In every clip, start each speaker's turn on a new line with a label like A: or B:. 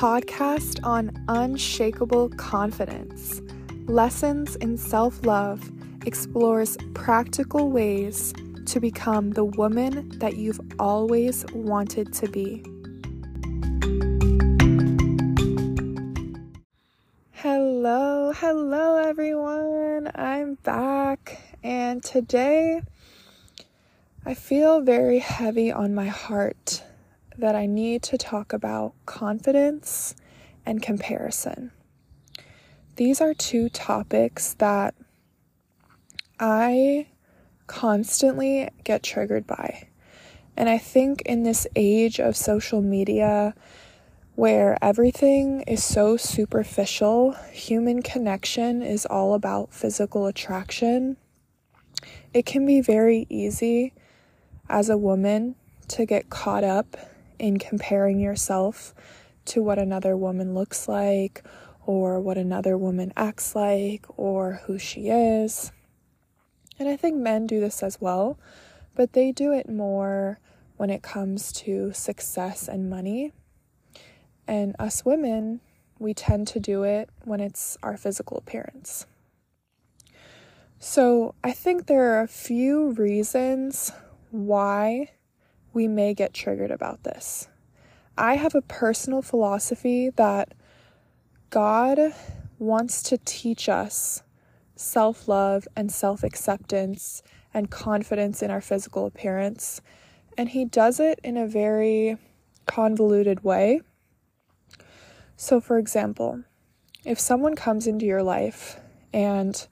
A: podcast on unshakable confidence. Lessons in self love explores practical ways to become the woman that you've always wanted to be. Hello, hello everyone. I'm back, and today I feel very heavy on my heart that I need to talk about confidence and comparison. These are two topics that I constantly get triggered by. And I think in this age of social media, where everything is so superficial, human connection is all about physical attraction, it can be very easy as a woman to get caught up in comparing yourself to what another woman looks like or what another woman acts like or who she is. And I think men do this as well, but they do it more when it comes to success and money. And us women, we tend to do it when it's our physical appearance. So I think there are a few reasons why we may get triggered about this. I have a personal philosophy that God wants to teach us self love and self acceptance and confidence in our physical appearance. And He does it in a very convoluted way. So, for example, if someone comes into your life and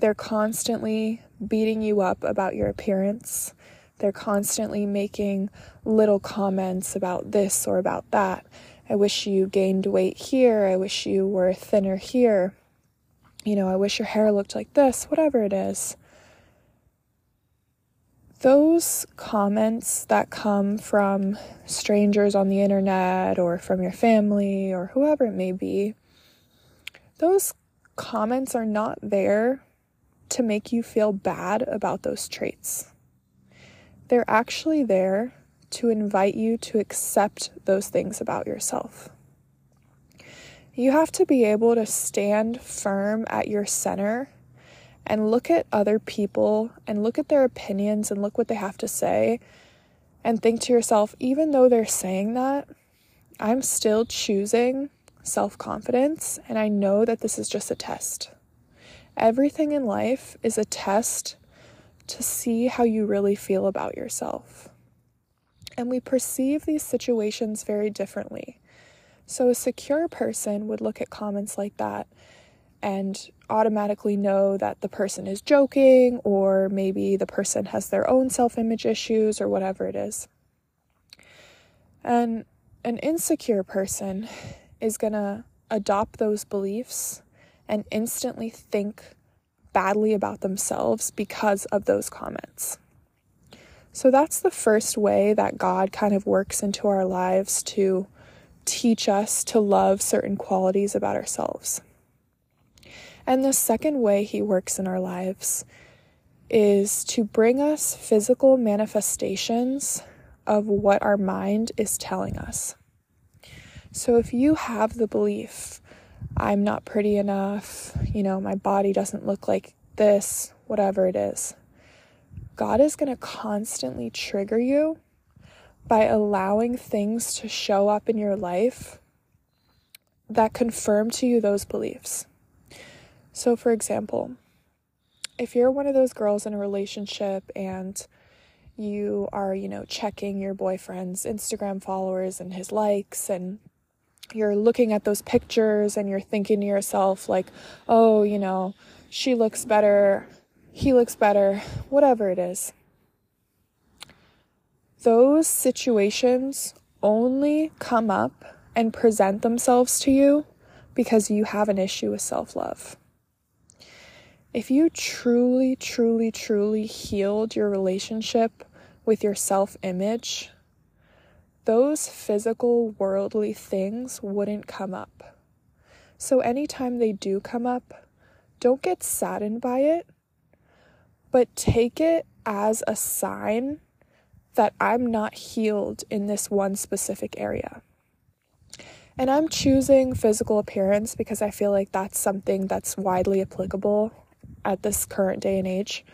A: they're constantly beating you up about your appearance, they're constantly making little comments about this or about that. I wish you gained weight here. I wish you were thinner here. You know, I wish your hair looked like this, whatever it is. Those comments that come from strangers on the internet or from your family or whoever it may be, those comments are not there to make you feel bad about those traits. They're actually there to invite you to accept those things about yourself. You have to be able to stand firm at your center and look at other people and look at their opinions and look what they have to say and think to yourself, even though they're saying that, I'm still choosing self confidence and I know that this is just a test. Everything in life is a test to see how you really feel about yourself. And we perceive these situations very differently. So, a secure person would look at comments like that and automatically know that the person is joking, or maybe the person has their own self image issues, or whatever it is. And an insecure person is going to adopt those beliefs and instantly think badly about themselves because of those comments. So that's the first way that God kind of works into our lives to teach us to love certain qualities about ourselves. And the second way He works in our lives is to bring us physical manifestations of what our mind is telling us. So if you have the belief, I'm not pretty enough, you know, my body doesn't look like this, whatever it is, God is going to constantly trigger you by allowing things to show up in your life that confirm to you those beliefs. So, for example, if you're one of those girls in a relationship and you are, you know, checking your boyfriend's Instagram followers and his likes, and you're looking at those pictures and you're thinking to yourself, like, oh, you know, she looks better, he looks better, whatever it is. Those situations only come up and present themselves to you because you have an issue with self love. If you truly, truly, truly healed your relationship with your self image, those physical, worldly things wouldn't come up. So, anytime they do come up, don't get saddened by it, but take it as a sign that I'm not healed in this one specific area. And I'm choosing physical appearance because I feel like that's something that's widely applicable at this current day and age.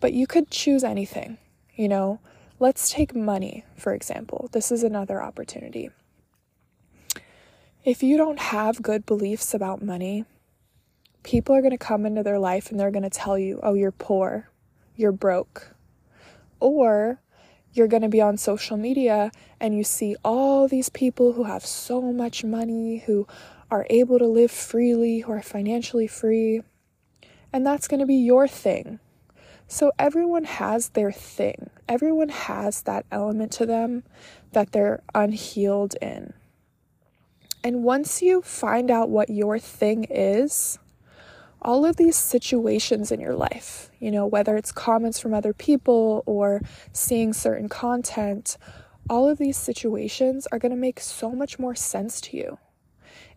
A: But you could choose anything, you know. Let's take money, for example. This is another opportunity. If you don't have good beliefs about money, people are going to come into their life and they're going to tell you, oh, you're poor, you're broke. Or you're going to be on social media and you see all these people who have so much money, who are able to live freely, who are financially free. And that's going to be your thing. So everyone has their thing. Everyone has that element to them that they're unhealed in. And once you find out what your thing is, all of these situations in your life, you know, whether it's comments from other people or seeing certain content, all of these situations are going to make so much more sense to you.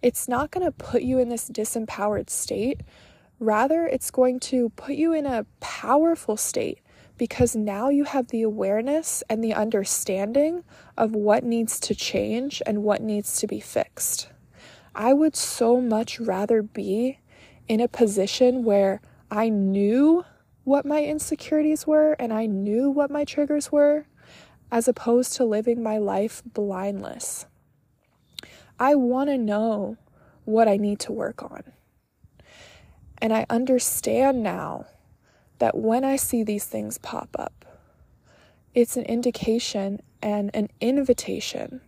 A: It's not going to put you in this disempowered state Rather, it's going to put you in a powerful state because now you have the awareness and the understanding of what needs to change and what needs to be fixed. I would so much rather be in a position where I knew what my insecurities were and I knew what my triggers were as opposed to living my life blindless. I want to know what I need to work on. And I understand now that when I see these things pop up, it's an indication and an invitation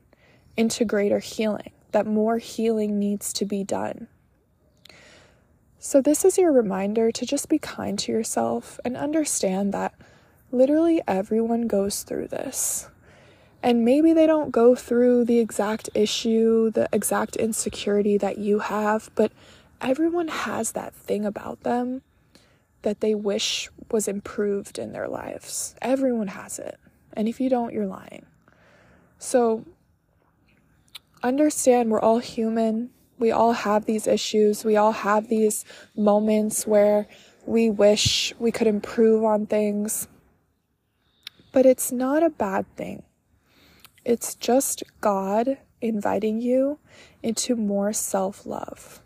A: into greater healing, that more healing needs to be done. So, this is your reminder to just be kind to yourself and understand that literally everyone goes through this. And maybe they don't go through the exact issue, the exact insecurity that you have, but everyone has that thing about them that they wish was improved in their lives. Everyone has it. And if you don't, you're lying. So understand we're all human. We all have these issues. We all have these moments where we wish we could improve on things. But it's not a bad thing. It's just God inviting you into more self love.